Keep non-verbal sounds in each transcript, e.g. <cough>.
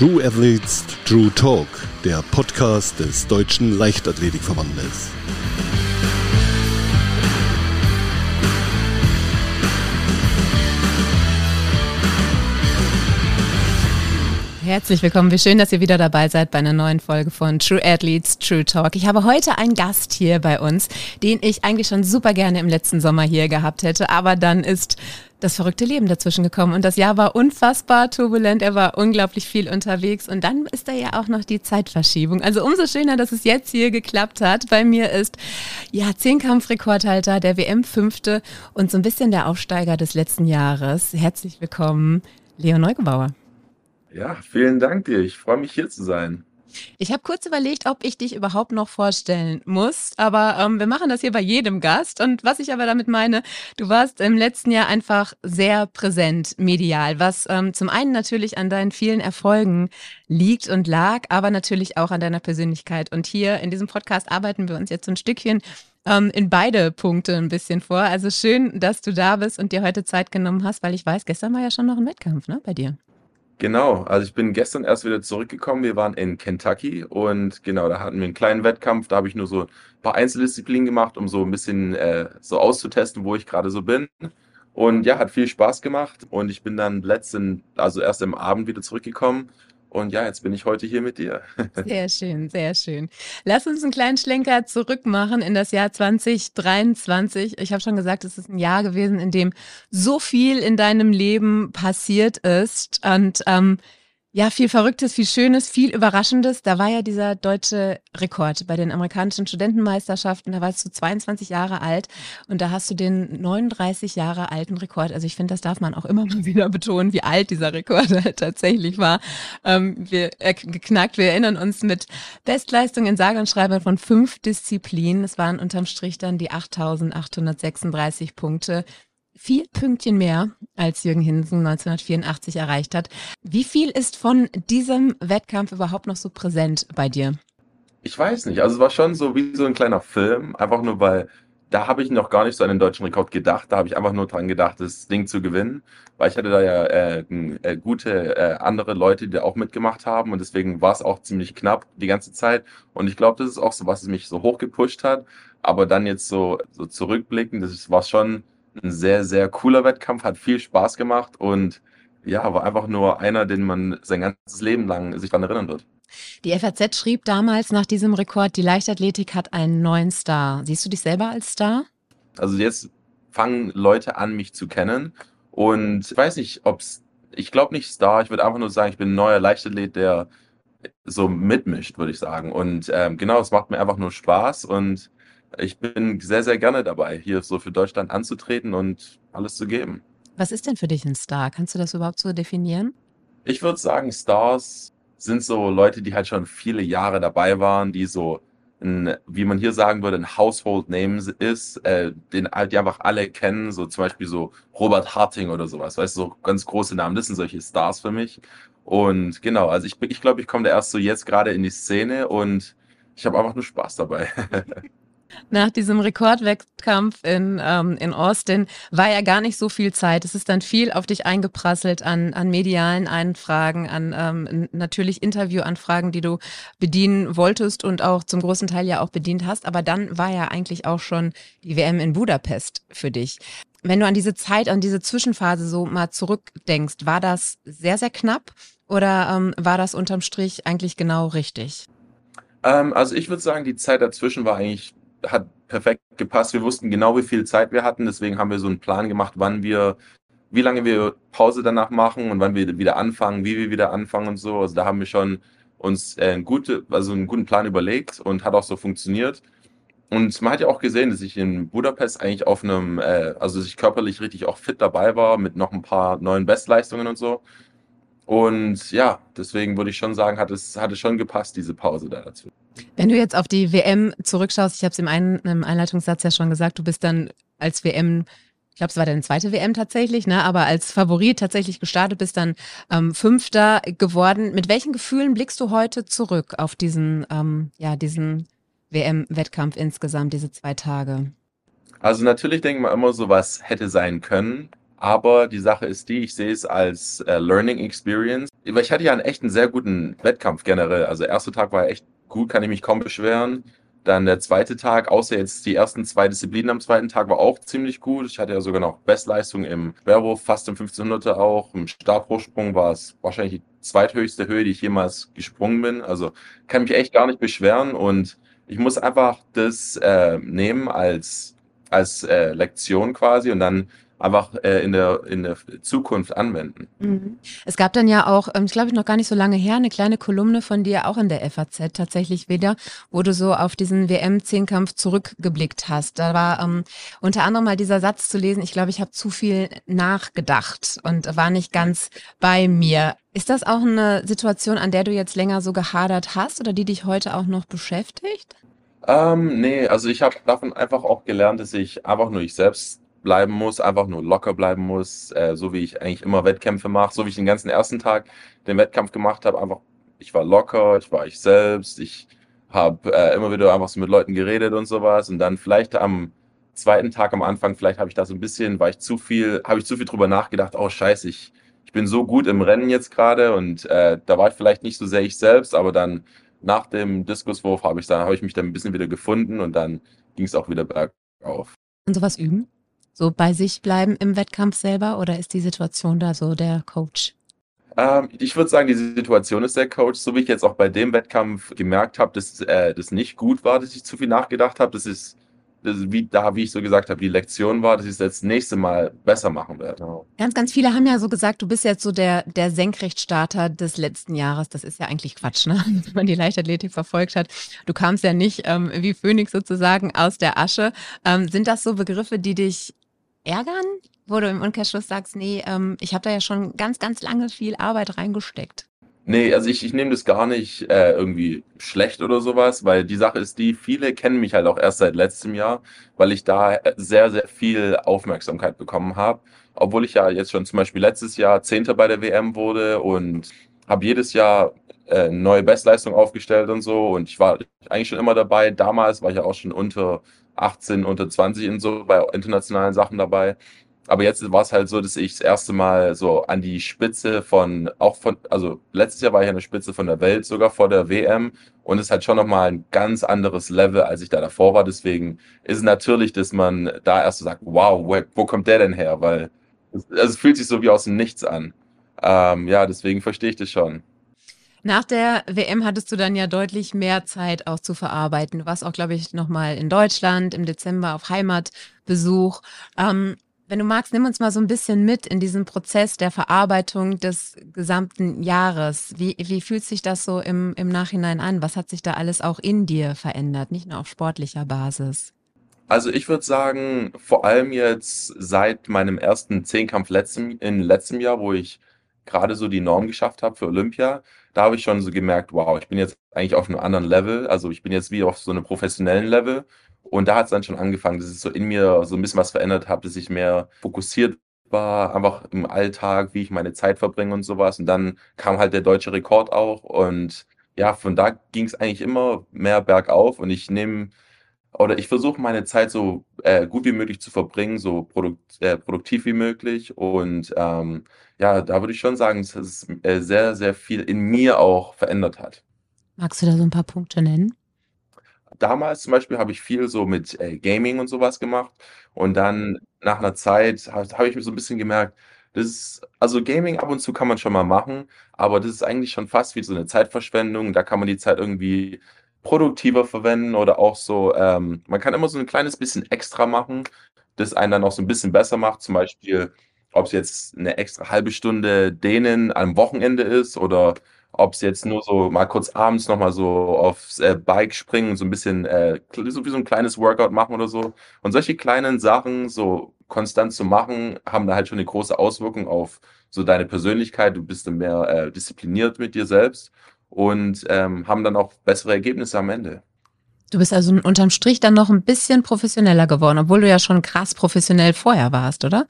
True Athletes True Talk, der Podcast des Deutschen Leichtathletikverbandes. Herzlich willkommen. Wie schön, dass ihr wieder dabei seid bei einer neuen Folge von True Athletes True Talk. Ich habe heute einen Gast hier bei uns, den ich eigentlich schon super gerne im letzten Sommer hier gehabt hätte, aber dann ist das verrückte Leben dazwischen gekommen und das Jahr war unfassbar turbulent. Er war unglaublich viel unterwegs und dann ist da ja auch noch die Zeitverschiebung. Also umso schöner, dass es jetzt hier geklappt hat. Bei mir ist ja Zehnkampfrekordhalter der WM Fünfte und so ein bisschen der Aufsteiger des letzten Jahres. Herzlich willkommen, Leo Neugebauer. Ja, vielen Dank dir. Ich freue mich hier zu sein. Ich habe kurz überlegt, ob ich dich überhaupt noch vorstellen muss, aber ähm, wir machen das hier bei jedem Gast. Und was ich aber damit meine, du warst im letzten Jahr einfach sehr präsent medial, was ähm, zum einen natürlich an deinen vielen Erfolgen liegt und lag, aber natürlich auch an deiner Persönlichkeit. Und hier in diesem Podcast arbeiten wir uns jetzt so ein Stückchen ähm, in beide Punkte ein bisschen vor. Also schön, dass du da bist und dir heute Zeit genommen hast, weil ich weiß, gestern war ja schon noch ein Wettkampf ne, bei dir. Genau, also ich bin gestern erst wieder zurückgekommen. Wir waren in Kentucky und genau, da hatten wir einen kleinen Wettkampf. Da habe ich nur so ein paar Einzeldisziplinen gemacht, um so ein bisschen äh, so auszutesten, wo ich gerade so bin. Und ja, hat viel Spaß gemacht. Und ich bin dann letzten, also erst am Abend wieder zurückgekommen und ja, jetzt bin ich heute hier mit dir. <laughs> Sehr schön, sehr schön. Lass uns einen kleinen Schlenker zurückmachen in das Jahr 2023. Ich habe schon gesagt, es ist ein Jahr gewesen, in dem so viel in deinem Leben passiert ist. Und ähm, ja, viel Verrücktes, viel Schönes, viel Überraschendes. Da war ja dieser deutsche Rekord bei den amerikanischen Studentenmeisterschaften. Da warst du 22 Jahre alt und da hast du den 39 Jahre alten Rekord. Also ich finde, das darf man auch immer mal wieder betonen, wie alt dieser Rekord <laughs> halt tatsächlich war. Ähm, wir äh, geknackt. Wir erinnern uns mit Bestleistung in Sage und Schreibe von fünf Disziplinen. Es waren unterm Strich dann die 8.836 Punkte vier Pünktchen mehr, als Jürgen Hinsen 1984 erreicht hat. Wie viel ist von diesem Wettkampf überhaupt noch so präsent bei dir? Ich weiß nicht. Also es war schon so wie so ein kleiner Film, einfach nur weil da habe ich noch gar nicht so an den deutschen Rekord gedacht. Da habe ich einfach nur dran gedacht, das Ding zu gewinnen, weil ich hatte da ja äh, äh, gute äh, andere Leute, die da auch mitgemacht haben und deswegen war es auch ziemlich knapp die ganze Zeit. Und ich glaube, das ist auch so, was mich so hochgepusht hat. Aber dann jetzt so, so zurückblicken, das war schon ein sehr, sehr cooler Wettkampf, hat viel Spaß gemacht und ja, war einfach nur einer, den man sein ganzes Leben lang sich daran erinnern wird. Die FAZ schrieb damals nach diesem Rekord, die Leichtathletik hat einen neuen Star. Siehst du dich selber als Star? Also jetzt fangen Leute an, mich zu kennen und ich weiß nicht, ob es, ich glaube nicht Star, ich würde einfach nur sagen, ich bin ein neuer Leichtathlet, der so mitmischt, würde ich sagen. Und ähm, genau, es macht mir einfach nur Spaß und ich bin sehr, sehr gerne dabei, hier so für Deutschland anzutreten und alles zu geben. Was ist denn für dich ein Star? Kannst du das überhaupt so definieren? Ich würde sagen, Stars sind so Leute, die halt schon viele Jahre dabei waren, die so ein, wie man hier sagen würde, ein Household Name ist, äh, den halt die einfach alle kennen, so zum Beispiel so Robert Harting oder sowas, weißt du, so ganz große Namen, das sind solche Stars für mich. Und genau, also ich, ich glaube, ich komme da erst so jetzt gerade in die Szene und ich habe einfach nur Spaß dabei. <laughs> Nach diesem Rekordwettkampf in, ähm, in Austin war ja gar nicht so viel Zeit. Es ist dann viel auf dich eingeprasselt an, an medialen Einfragen, an ähm, natürlich Interviewanfragen, die du bedienen wolltest und auch zum großen Teil ja auch bedient hast. Aber dann war ja eigentlich auch schon die WM in Budapest für dich. Wenn du an diese Zeit, an diese Zwischenphase so mal zurückdenkst, war das sehr, sehr knapp oder ähm, war das unterm Strich eigentlich genau richtig? Ähm, also ich würde sagen, die Zeit dazwischen war eigentlich hat perfekt gepasst. Wir wussten genau, wie viel Zeit wir hatten. Deswegen haben wir so einen Plan gemacht, wann wir, wie lange wir Pause danach machen und wann wir wieder anfangen, wie wir wieder anfangen und so. Also da haben wir schon uns äh, einen, gute, also einen guten Plan überlegt und hat auch so funktioniert. Und man hat ja auch gesehen, dass ich in Budapest eigentlich auf einem, äh, also dass ich körperlich richtig auch fit dabei war mit noch ein paar neuen Bestleistungen und so. Und ja, deswegen würde ich schon sagen, hat es, hat es schon gepasst, diese Pause da dazu. Wenn du jetzt auf die WM zurückschaust, ich habe es im, Ein Einleitungssatz ja schon gesagt, du bist dann als WM ich glaube, es war deine zweite WM tatsächlich, ne? aber als Favorit tatsächlich gestartet bist, dann ähm, Fünfter geworden. Mit welchen Gefühlen blickst du heute zurück auf diesen, ähm, ja, diesen WM-Wettkampf insgesamt, diese zwei Tage? Also natürlich denkt man immer so, was hätte sein können, Aber die Sache ist die, ich sehe es als äh, Learning Experience. Ich hatte ja einen echt einen sehr guten Wettkampf generell. Also der erste Tag war echt gut, kann ich mich kaum beschweren. Dann der zweite Tag, außer jetzt die ersten zwei Disziplinen am zweiten Tag, war auch ziemlich gut. Ich hatte ja sogar noch Bestleistung im Werwurf, fast im 1500er auch. Im Stabhochsprung war es wahrscheinlich die zweithöchste Höhe, die ich jemals gesprungen bin. Also kann mich echt gar nicht beschweren und ich muss einfach das äh, nehmen als, als äh, Lektion quasi und dann einfach äh, in, der, in der Zukunft anwenden. Mhm. Es gab dann ja auch, ähm, ich glaube noch gar nicht so lange her, eine kleine Kolumne von dir auch in der FAZ tatsächlich wieder, wo du so auf diesen WM-Zehnkampf zurückgeblickt hast. Da war ähm, unter anderem mal dieser Satz zu lesen, ich glaube, ich habe zu viel nachgedacht und war nicht ganz bei mir. Ist das auch eine Situation, an der du jetzt länger so gehadert hast oder die dich heute auch noch beschäftigt? Ähm, nee, also ich habe davon einfach auch gelernt, dass ich einfach nur ich selbst bleiben muss, einfach nur locker bleiben muss, äh, so wie ich eigentlich immer Wettkämpfe mache, so wie ich den ganzen ersten Tag den Wettkampf gemacht habe, einfach, ich war locker, ich war ich selbst, ich habe äh, immer wieder einfach so mit Leuten geredet und sowas und dann vielleicht am zweiten Tag am Anfang, vielleicht habe ich da so ein bisschen, war ich zu viel, habe ich zu viel drüber nachgedacht, oh scheiße, ich, ich bin so gut im Rennen jetzt gerade und äh, da war ich vielleicht nicht so sehr ich selbst, aber dann nach dem Diskuswurf habe ich habe ich mich dann ein bisschen wieder gefunden und dann ging es auch wieder bergauf. Und sowas üben? So bei sich bleiben im Wettkampf selber oder ist die Situation da so der Coach? Ähm, ich würde sagen, die Situation ist der Coach, so wie ich jetzt auch bei dem Wettkampf gemerkt habe, dass äh, das nicht gut war, dass ich zu viel nachgedacht habe. Das ist, das ist wie da, wie ich so gesagt habe, die Lektion war, dass ich es das nächste Mal besser machen werde. Ganz, ganz viele haben ja so gesagt, du bist jetzt so der, der Senkrechtstarter des letzten Jahres. Das ist ja eigentlich Quatsch, ne? <laughs> wenn man die Leichtathletik verfolgt hat. Du kamst ja nicht ähm, wie Phoenix sozusagen aus der Asche. Ähm, sind das so Begriffe, die dich ärgern, wo du im Umkehrschluss sagst, nee, ähm, ich habe da ja schon ganz, ganz lange viel Arbeit reingesteckt? Nee, also ich, ich nehme das gar nicht äh, irgendwie schlecht oder sowas, weil die Sache ist die, viele kennen mich halt auch erst seit letztem Jahr, weil ich da sehr, sehr viel Aufmerksamkeit bekommen habe. Obwohl ich ja jetzt schon zum Beispiel letztes Jahr Zehnter bei der WM wurde und habe jedes Jahr äh, neue Bestleistung aufgestellt und so. Und ich war eigentlich schon immer dabei. Damals war ich ja auch schon unter 18, unter 20 und so bei internationalen Sachen dabei. Aber jetzt war es halt so, dass ich das erste Mal so an die Spitze von, auch von, also letztes Jahr war ich an der Spitze von der Welt, sogar vor der WM. Und es halt schon nochmal ein ganz anderes Level, als ich da davor war. Deswegen ist es natürlich, dass man da erst so sagt, wow, wo, wo kommt der denn her? Weil es, also es fühlt sich so wie aus dem Nichts an. Ähm, ja, deswegen verstehe ich das schon. Nach der WM hattest du dann ja deutlich mehr Zeit auch zu verarbeiten. Du warst auch, glaube ich, nochmal in Deutschland im Dezember auf Heimatbesuch. Ähm, wenn du magst, nimm uns mal so ein bisschen mit in diesen Prozess der Verarbeitung des gesamten Jahres. Wie, wie fühlt sich das so im, im Nachhinein an? Was hat sich da alles auch in dir verändert, nicht nur auf sportlicher Basis? Also ich würde sagen, vor allem jetzt seit meinem ersten Zehnkampf letztem, in letztem Jahr, wo ich gerade so die Norm geschafft habe für Olympia, da habe ich schon so gemerkt, wow, ich bin jetzt eigentlich auf einem anderen Level. Also ich bin jetzt wie auf so einem professionellen Level. Und da hat es dann schon angefangen, dass ich so in mir so ein bisschen was verändert habe, dass ich mehr fokussiert war, einfach im Alltag, wie ich meine Zeit verbringe und sowas. Und dann kam halt der deutsche Rekord auch. Und ja, von da ging es eigentlich immer mehr bergauf. Und ich nehme oder ich versuche meine Zeit so äh, gut wie möglich zu verbringen, so produkt, äh, produktiv wie möglich. Und ähm, ja, da würde ich schon sagen, dass es äh, sehr, sehr viel in mir auch verändert hat. Magst du da so ein paar Punkte nennen? Damals zum Beispiel habe ich viel so mit äh, Gaming und sowas gemacht. Und dann nach einer Zeit habe hab ich mir so ein bisschen gemerkt, das ist, also Gaming ab und zu kann man schon mal machen, aber das ist eigentlich schon fast wie so eine Zeitverschwendung. Da kann man die Zeit irgendwie produktiver verwenden oder auch so, ähm, man kann immer so ein kleines bisschen extra machen, das einen dann auch so ein bisschen besser macht. Zum Beispiel, ob es jetzt eine extra halbe Stunde dehnen am Wochenende ist oder ob es jetzt nur so mal kurz abends nochmal so aufs äh, Bike springen so ein bisschen, äh, so wie so ein kleines Workout machen oder so. Und solche kleinen Sachen so konstant zu machen, haben da halt schon eine große Auswirkung auf so deine Persönlichkeit. Du bist dann mehr äh, diszipliniert mit dir selbst und ähm, haben dann auch bessere Ergebnisse am Ende. Du bist also unterm Strich dann noch ein bisschen professioneller geworden, obwohl du ja schon krass professionell vorher warst, oder?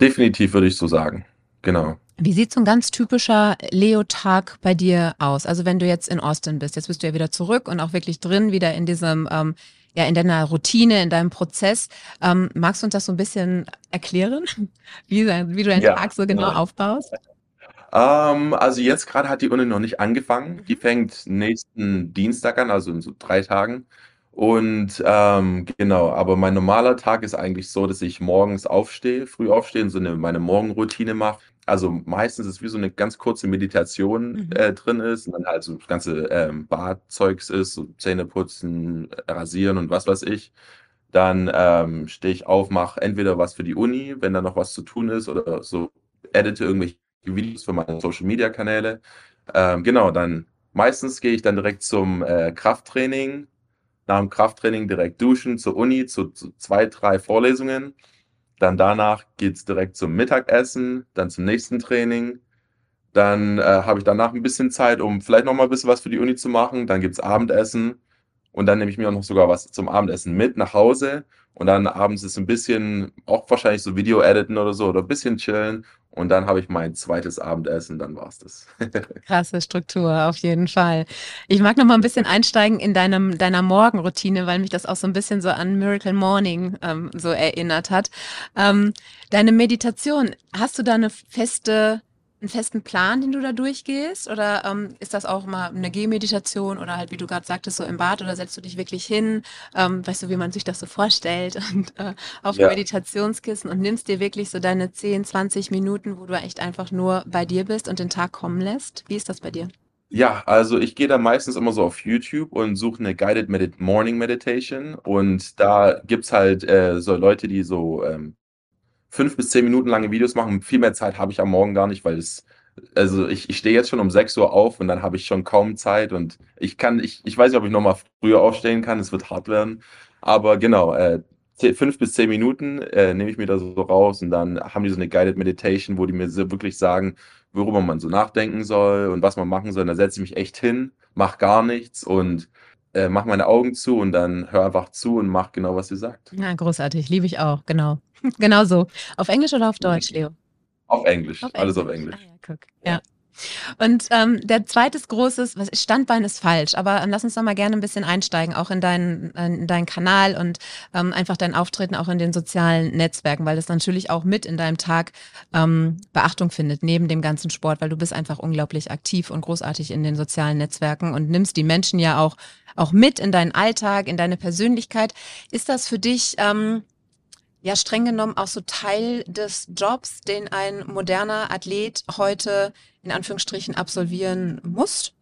Definitiv würde ich so sagen. Genau. Wie sieht so ein ganz typischer Leo-Tag bei dir aus? Also wenn du jetzt in Austin bist, jetzt bist du ja wieder zurück und auch wirklich drin, wieder in diesem ähm, ja, in deiner Routine, in deinem Prozess. Ähm, magst du uns das so ein bisschen erklären, <laughs> wie, wie du deinen Ja, Tag so genau ja. aufbaust? Ähm, also jetzt gerade hat die Uni noch nicht angefangen. Die Mhm. fängt nächsten Dienstag an, also in so drei Tagen. Und ähm, genau, aber mein normaler Tag ist eigentlich so, dass ich morgens aufstehe, früh aufstehe und so eine, meine Morgenroutine mache. Also meistens ist es wie so eine ganz kurze Meditation Mhm. äh, drin ist und dann halt so das ganze ähm, Badzeugs ist, so Zähne putzen, rasieren und was weiß ich. Dann ähm, stehe ich auf, mache entweder was für die Uni, wenn da noch was zu tun ist, oder so edite irgendwelche Videos für meine Social Media Kanäle. Ähm, genau, dann meistens gehe ich dann direkt zum äh, Krafttraining. Nach dem Krafttraining direkt duschen zur Uni, zu, zu zwei, drei Vorlesungen. Dann danach geht's direkt zum Mittagessen, dann zum nächsten Training. Dann äh, habe ich danach ein bisschen Zeit, um vielleicht noch mal ein bisschen was für die Uni zu machen. Dann gibt's Abendessen und dann nehme ich mir auch noch sogar was zum Abendessen mit nach Hause. Und dann abends ist ein bisschen, auch wahrscheinlich so Video editen oder so oder ein bisschen chillen. Und dann habe ich mein zweites Abendessen, dann war's das. <laughs> Krasse Struktur, auf jeden Fall. Ich mag noch mal ein bisschen einsteigen in deinem, deiner Morgenroutine, weil mich das auch so ein bisschen so an Miracle Morning ähm, so erinnert hat. Ähm, deine Meditation, hast du da eine feste, einen festen Plan, den du da durchgehst? Oder ähm, ist das auch mal eine Gehmeditation oder halt, wie du gerade sagtest, so im Bad oder setzt du dich wirklich hin? Ähm, weißt du, wie man sich das so vorstellt <laughs> und äh, auf Ja. Meditationskissen und nimmst dir wirklich so deine 10, 20 Minuten, wo du echt einfach nur bei dir bist und den Tag kommen lässt? Wie ist das bei dir? Ja, also ich gehe da meistens immer so auf YouTube und suche eine Guided Medit Morning Meditation. Und da gibt's halt äh, so Leute, die so ähm, fünf bis zehn Minuten lange Videos machen. Viel mehr Zeit habe ich am Morgen gar nicht, weil es, also ich, ich stehe jetzt schon um 6 Uhr auf und dann habe ich schon kaum Zeit und ich kann, ich, ich weiß nicht, ob ich nochmal früher aufstehen kann, es wird hart werden. Aber genau, äh, zehn- fünf bis zehn Minuten äh, nehme ich mir da so raus und dann haben die so eine Guided Meditation, wo die mir wirklich sagen, worüber man so nachdenken soll und was man machen soll. Und da setze ich mich echt hin, mache gar nichts und äh, mache meine Augen zu und dann höre einfach zu und mach genau, was sie sagt. Ja, großartig, liebe ich auch, genau. <laughs> Genau so. Auf Englisch oder auf Deutsch, Leo? Auf Englisch, Auf alles auf Englisch. Ah, ja, guck. Ja. Ja. Und ähm, der zweites großes, Standbein ist falsch, aber ähm, lass uns da mal gerne ein bisschen einsteigen, auch in deinen, in deinen Kanal und ähm, einfach dein Auftreten auch in den sozialen Netzwerken, weil das natürlich auch mit in deinem Tag ähm, Beachtung findet, neben dem ganzen Sport, weil du bist einfach unglaublich aktiv und großartig in den sozialen Netzwerken und nimmst die Menschen ja auch, auch mit in deinen Alltag, in deine Persönlichkeit. Ist das für dich ähm, ja streng genommen auch so Teil des Jobs, den ein moderner Athlet heute in Anführungsstrichen absolvieren muss?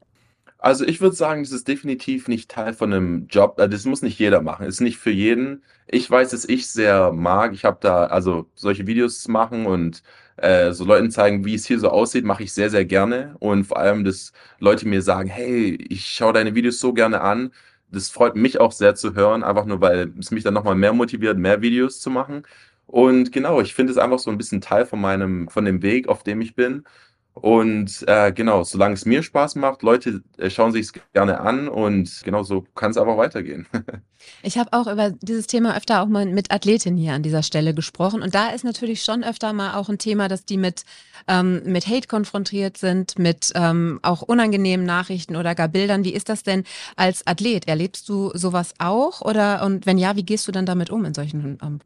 Also ich würde sagen, das ist definitiv nicht Teil von einem Job. Äh, Das muss nicht jeder machen. Ist nicht für jeden. Ich weiß, dass ich sehr mag. Ich habe da also solche Videos machen und äh, so Leuten zeigen, wie es hier so aussieht, mache ich sehr, sehr gerne. Und vor allem, dass Leute mir sagen, hey, ich schaue deine Videos so gerne an. Das freut mich auch sehr zu hören, einfach nur, weil es mich dann nochmal mehr motiviert, mehr Videos zu machen. Und genau, ich finde es einfach so ein bisschen Teil von meinem, von dem Weg, auf dem ich bin. Und äh, genau, solange es mir Spaß macht, Leute äh, schauen sich es gerne an und genau so kann es einfach weitergehen. <laughs> Ich habe auch über dieses Thema öfter auch mal mit Athletinnen hier an dieser Stelle gesprochen. Und da ist natürlich schon öfter mal auch ein Thema, dass die mit, ähm, mit Hate konfrontiert sind, mit ähm, auch unangenehmen Nachrichten oder gar Bildern. Wie ist das denn als Athlet? Erlebst du sowas auch? Oder und wenn ja, wie gehst du dann damit um in solchen ähm,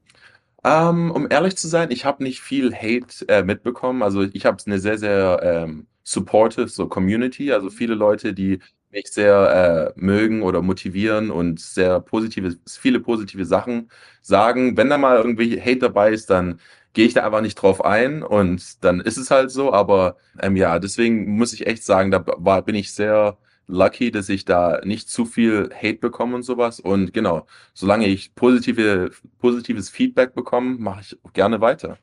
Ähm, um ehrlich zu sein, ich habe nicht viel Hate äh, mitbekommen. Also ich habe eine sehr, sehr ähm, supportive so Community, also viele Leute, die mich sehr äh, mögen oder motivieren und sehr positive, viele positive Sachen sagen. Wenn da mal irgendwie Hate dabei ist, dann gehe ich da einfach nicht drauf ein und dann ist es halt so. Aber ähm, ja, deswegen muss ich echt sagen, da war, bin ich sehr lucky, dass ich da nicht zu viel Hate bekomme und sowas. Und genau, solange ich positive, positives Feedback bekomme, mache ich gerne weiter.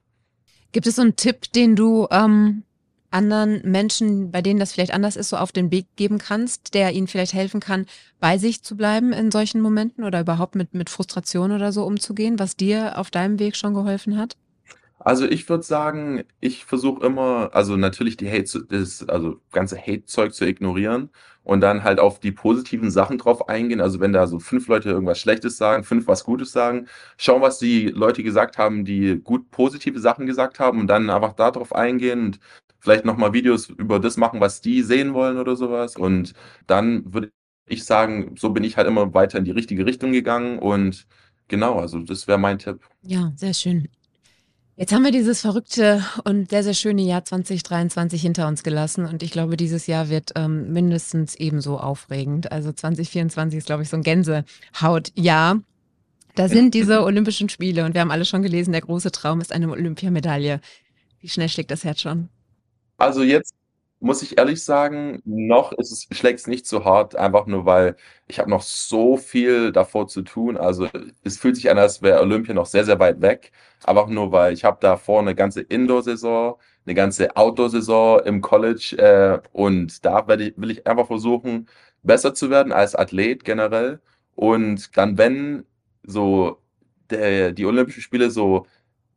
Gibt es so einen Tipp, den du ähm, anderen Menschen, bei denen das vielleicht anders ist, so auf den Weg geben kannst, der ihnen vielleicht helfen kann, bei sich zu bleiben in solchen Momenten oder überhaupt mit, mit Frustration oder so umzugehen, was dir auf deinem Weg schon geholfen hat? Also ich würde sagen, ich versuche immer, also natürlich die Hate, das, also ganze Hate-Zeug zu ignorieren und dann halt auf die positiven Sachen drauf eingehen. Also wenn da so fünf Leute irgendwas Schlechtes sagen, fünf was Gutes sagen, schauen, was die Leute gesagt haben, die gut positive Sachen gesagt haben und dann einfach darauf eingehen und vielleicht nochmal Videos über das machen, was die sehen wollen oder sowas. Und dann würde ich sagen, so bin ich halt immer weiter in die richtige Richtung gegangen und genau, also das wäre mein Tipp. Ja, sehr schön. Jetzt haben wir dieses verrückte und sehr, sehr schöne Jahr 2023 hinter uns gelassen und ich glaube, dieses Jahr wird ähm, mindestens ebenso aufregend. Also 2024 ist, glaube ich, so ein Gänsehautjahr. Da sind diese <laughs> Olympischen Spiele und wir haben alle schon gelesen, der große Traum ist eine Olympiamedaille. Wie schnell schlägt das Herz schon? Also jetzt muss ich ehrlich sagen, noch ist es schlägt es nicht so hart, einfach nur, weil ich habe noch so viel davor zu tun. Also, es fühlt sich an, als wäre Olympia noch sehr, sehr weit weg. Einfach nur, weil ich habe davor eine ganze Indoor-Saison, eine ganze Outdoor-Saison im College, äh, und da ich will ich einfach versuchen, besser zu werden als Athlet generell. Und dann, wenn so der die Olympischen Spiele so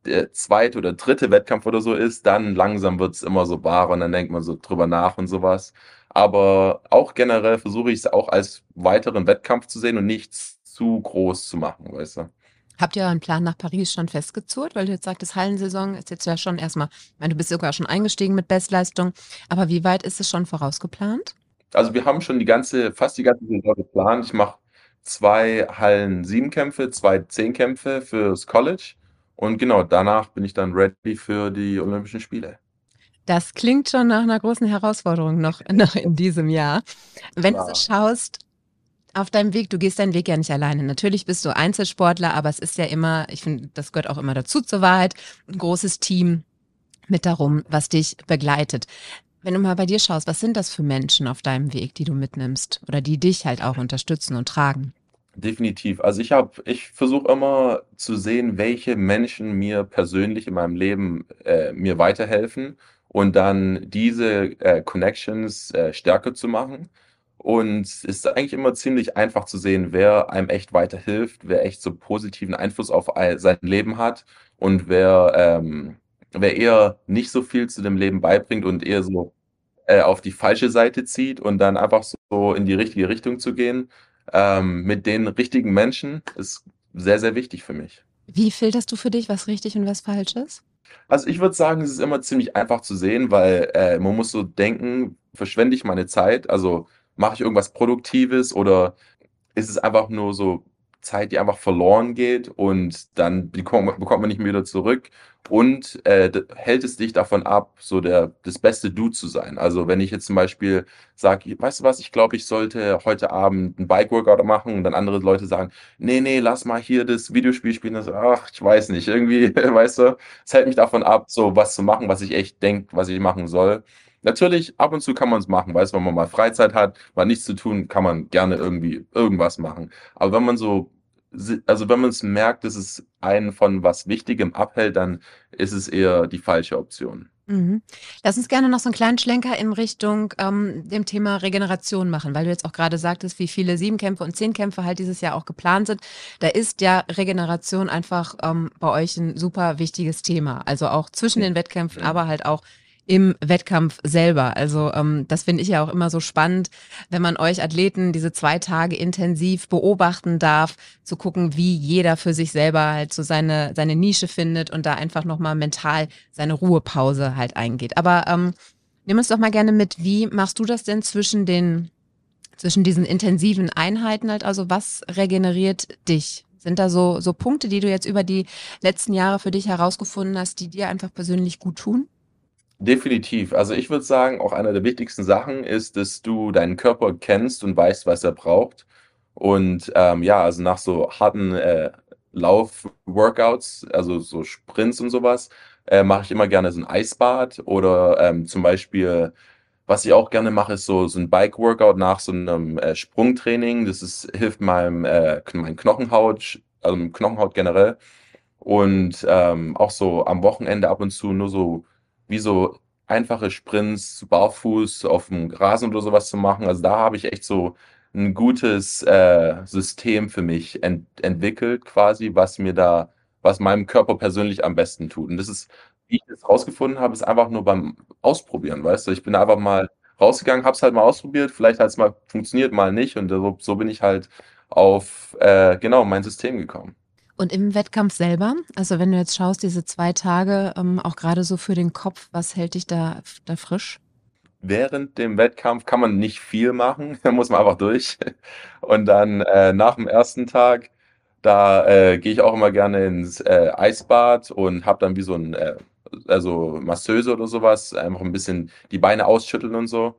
der zweite oder dritte Wettkampf oder so ist, dann langsam wird es immer so bar und dann denkt man so drüber nach und sowas. Aber auch generell versuche ich es auch als weiteren Wettkampf zu sehen und nichts zu groß zu machen, weißt du. Habt ihr einen Plan nach Paris schon festgezurrt? Weil du jetzt sagtest, Hallensaison ist jetzt ja schon erstmal, ich meine, du bist sogar schon eingestiegen mit Bestleistung, aber wie weit ist es schon vorausgeplant? Also wir haben schon die ganze, fast die ganze Saison geplant. Ich mache zwei Hallen sieben Kämpfe, zwei Zehnkämpfe fürs College und genau, danach bin ich dann ready für die Olympischen Spiele. Das klingt schon nach einer großen Herausforderung noch, <laughs> noch in diesem Jahr. Wenn Klar. du so schaust, auf deinem Weg, du gehst deinen Weg ja nicht alleine. Natürlich bist du Einzelsportler, aber es ist ja immer, ich finde, das gehört auch immer dazu zur Wahrheit, ein großes Team mit darum, was dich begleitet. Wenn du mal bei dir schaust, was sind das für Menschen auf deinem Weg, die du mitnimmst oder die dich halt auch unterstützen und tragen? Definitiv. Also ich habe ich versuche immer zu sehen, welche Menschen mir persönlich in meinem Leben, äh, mir weiterhelfen und dann diese, äh, Connections, äh, stärker zu machen. Und es ist eigentlich immer ziemlich einfach zu sehen, wer einem echt weiterhilft, wer echt so positiven Einfluss auf sein Leben hat und wer, ähm wer eher nicht so viel zu dem Leben beibringt und eher so, äh, auf die falsche Seite zieht und dann einfach so in die richtige Richtung zu gehen ähm, mit den richtigen Menschen ist sehr, sehr wichtig für mich. Wie filterst du für dich, was richtig und was falsch ist? Also ich würde sagen, es ist immer ziemlich einfach zu sehen, weil äh, man muss so denken, verschwende ich meine Zeit, also mache ich irgendwas Produktives oder ist es einfach nur so Zeit, die einfach verloren geht und dann bekommt, man nicht mehr wieder zurück und äh, hält es dich davon ab, so der das beste Du zu sein. Also wenn ich jetzt zum Beispiel sage, weißt du was, ich glaube, ich sollte heute Abend ein Bike-Workout machen und dann andere Leute sagen, nee, nee, lass mal hier das Videospiel spielen. Das, ach, ich weiß nicht, irgendwie, <laughs> weißt du, es hält mich davon ab, so was zu machen, was ich echt denke, was ich machen soll. Natürlich, ab und zu kann man es machen, weißt du, wenn man mal Freizeit hat, mal nichts zu tun, kann man gerne irgendwie irgendwas machen. Aber wenn man so also wenn man es merkt, dass es einen von was Wichtigem abhält, dann ist es eher die falsche Option. Mhm. Lass uns gerne noch so einen kleinen Schlenker in Richtung ähm, dem Thema Regeneration machen, weil du jetzt auch gerade sagtest, wie viele Siebenkämpfe und Zehnkämpfe halt dieses Jahr auch geplant sind. Da ist ja Regeneration einfach ähm, bei euch ein super wichtiges Thema. Also auch zwischen den Wettkämpfen, aber halt auch im Wettkampf selber. Also ähm, das finde ich ja auch immer so spannend, wenn man euch Athleten diese zwei Tage intensiv beobachten darf, zu gucken, wie jeder für sich selber halt so seine, seine Nische findet und da einfach nochmal mental seine Ruhepause halt eingeht. Aber ähm, nimm uns doch mal gerne mit, wie machst du das denn zwischen den zwischen diesen intensiven Einheiten halt, also was regeneriert dich? Sind da so, so Punkte, die du jetzt über die letzten Jahre für dich herausgefunden hast, die dir einfach persönlich gut tun? Definitiv. Also, ich würde sagen, auch einer der wichtigsten Sachen ist, dass du deinen Körper kennst und weißt, was er braucht. Und, ähm, ja, also nach so harten, äh, Lauf-Workouts, also so Sprints und sowas, äh, mache ich immer gerne so ein Eisbad oder, ähm, zum Beispiel, was ich auch gerne mache, ist so so 'n Bike-Workout nach so einem äh, Sprungtraining. Das ist hilft meinem, äh, meinen Knochenhaut also Knochenhaut generell. Und, ähm, auch so am Wochenende ab und zu nur so wie so einfache Sprints barfuß auf dem Rasen oder sowas zu machen. Also da habe ich echt so ein gutes äh, System für mich ent entwickelt, quasi, was mir da, was meinem Körper persönlich am besten tut. Und das ist, wie ich das rausgefunden habe, ist einfach nur beim Ausprobieren, weißt du? Ich bin einfach mal rausgegangen, habe es halt mal ausprobiert, vielleicht hat es mal funktioniert, mal nicht. Und so, so bin ich halt auf äh, genau mein System gekommen. Und im Wettkampf selber, also wenn du jetzt schaust, diese zwei Tage, ähm, auch gerade so für den Kopf, was hält dich da, da frisch? während dem Wettkampf kann man nicht viel machen, <laughs> da muss man einfach durch. Und dann äh, nach dem ersten Tag, da äh, gehe ich auch immer gerne ins äh, Eisbad und habe dann wie so ein, äh, also Masseuse oder sowas, einfach ein bisschen die Beine ausschütteln und so.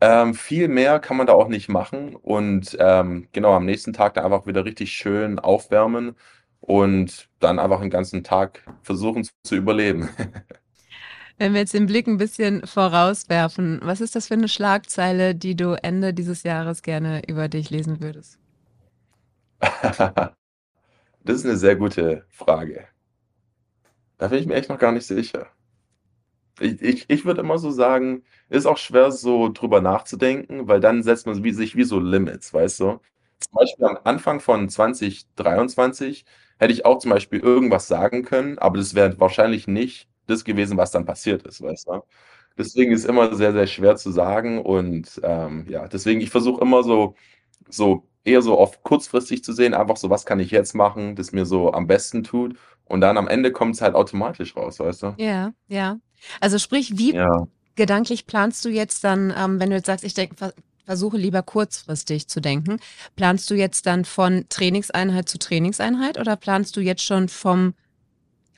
Ähm, viel mehr kann man da auch nicht machen und ähm, genau am nächsten Tag dann einfach wieder richtig schön aufwärmen und dann einfach den ganzen Tag versuchen zu, überleben. <laughs> Wenn wir jetzt den Blick ein bisschen vorauswerfen, was ist das für eine Schlagzeile, die du Ende dieses Jahres gerne über dich lesen würdest? <laughs> Das ist eine sehr gute Frage. Da bin ich mir echt noch gar nicht sicher. Ich, ich, ich würde immer so sagen, ist auch schwer so drüber nachzudenken, weil dann setzt man sich wie so Limits, weißt du? Zum Beispiel am Anfang von 2023 hätte ich auch zum Beispiel irgendwas sagen können, aber das wäre wahrscheinlich nicht das gewesen, was dann passiert ist, weißt du? Deswegen ist immer sehr, sehr schwer zu sagen und ähm, ja, deswegen, ich versuche immer so, so eher so oft kurzfristig zu sehen, einfach so, was kann ich jetzt machen, das mir so am besten tut. Und dann am Ende kommt es halt automatisch raus, weißt du? Ja, ja. Also sprich, wie Ja. gedanklich planst du jetzt dann, ähm, wenn du jetzt sagst, ich denke, versuche lieber kurzfristig zu denken, planst du jetzt dann von Trainingseinheit zu Trainingseinheit oder planst du jetzt schon vom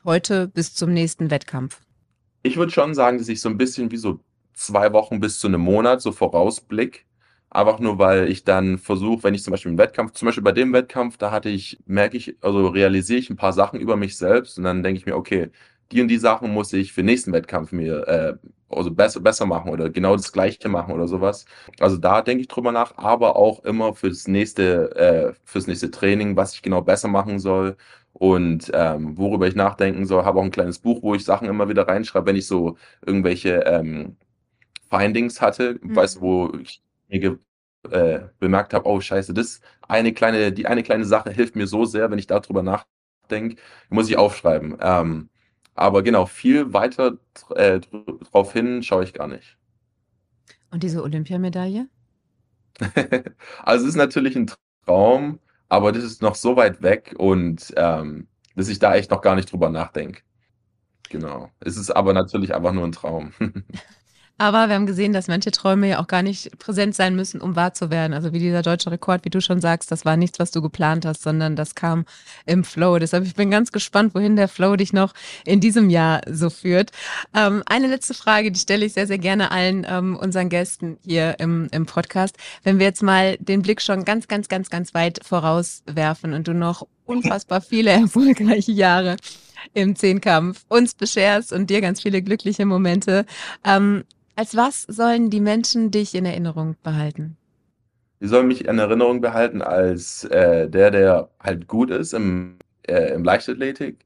heute bis zum nächsten Wettkampf? Ich würde schon sagen, dass ich so ein bisschen wie so zwei Wochen bis zu einem Monat so vorausblick. Einfach nur, weil ich dann versuche, wenn ich zum Beispiel 'n Wettkampf zum Beispiel bei dem Wettkampf, da hatte ich merke ich also, realisiere ich ein paar Sachen über mich selbst und dann denke ich mir: „Okay, die und die Sachen muss ich für den nächsten Wettkampf mir, äh, also, besser besser machen oder genau das Gleiche machen“ oder sowas. Also, da denke ich drüber nach, aber auch immer fürs nächste äh, fürs nächste Training, was ich genau besser machen soll und, ähm, worüber ich nachdenken soll. Habe auch ein kleines Buch, wo ich Sachen immer wieder reinschreibe, wenn ich so irgendwelche, ähm, Findings hatte, weißt du, Mhm. wo ich mir äh, bemerkt habe: „Oh scheiße, das eine kleine die eine kleine Sache hilft mir so sehr, wenn ich da drüber nachdenke, muss ich aufschreiben.“ Ähm, aber genau, viel weiter äh, dr drauf hin schaue ich gar nicht. Und diese Olympiamedaille? <laughs> Also, es ist natürlich 'n Traum, aber das ist noch so weit weg und, ähm, dass ich da echt noch gar nicht drüber nachdenke. Genau. Es ist aber natürlich einfach nur 'n Traum. <laughs> Aber wir haben gesehen, dass manche Träume ja auch gar nicht präsent sein müssen, um wahr zu werden. Also, wie dieser deutsche Rekord, wie du schon sagst, das war nichts, was du geplant hast, sondern das kam im Flow. Deshalb ich bin ganz gespannt, wohin der Flow dich noch in diesem Jahr so führt. Ähm, eine letzte Frage, die stelle ich sehr, sehr gerne allen, ähm, unseren Gästen hier im im Podcast. Wenn wir jetzt mal den Blick schon ganz, ganz, ganz, ganz weit vorauswerfen und du noch unfassbar viele <laughs> erfolgreiche Jahre im Zehnkampf uns bescherst und dir ganz viele glückliche Momente. Ähm, als was sollen die Menschen dich in Erinnerung behalten? Die sollen mich in Erinnerung behalten als, äh, der, der halt gut ist im äh, im Leichtathletik,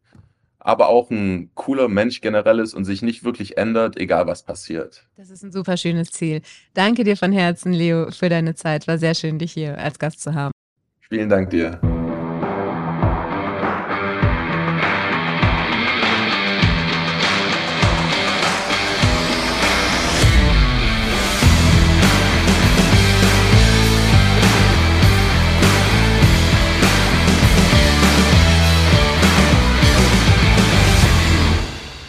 aber auch 'n cooler Mensch generell ist und sich nicht wirklich ändert, egal was passiert. Das ist 'n super schönes Ziel. Danke dir von Herzen, Leo, für deine Zeit. War sehr schön, dich hier als Gast zu haben. Vielen Dank dir.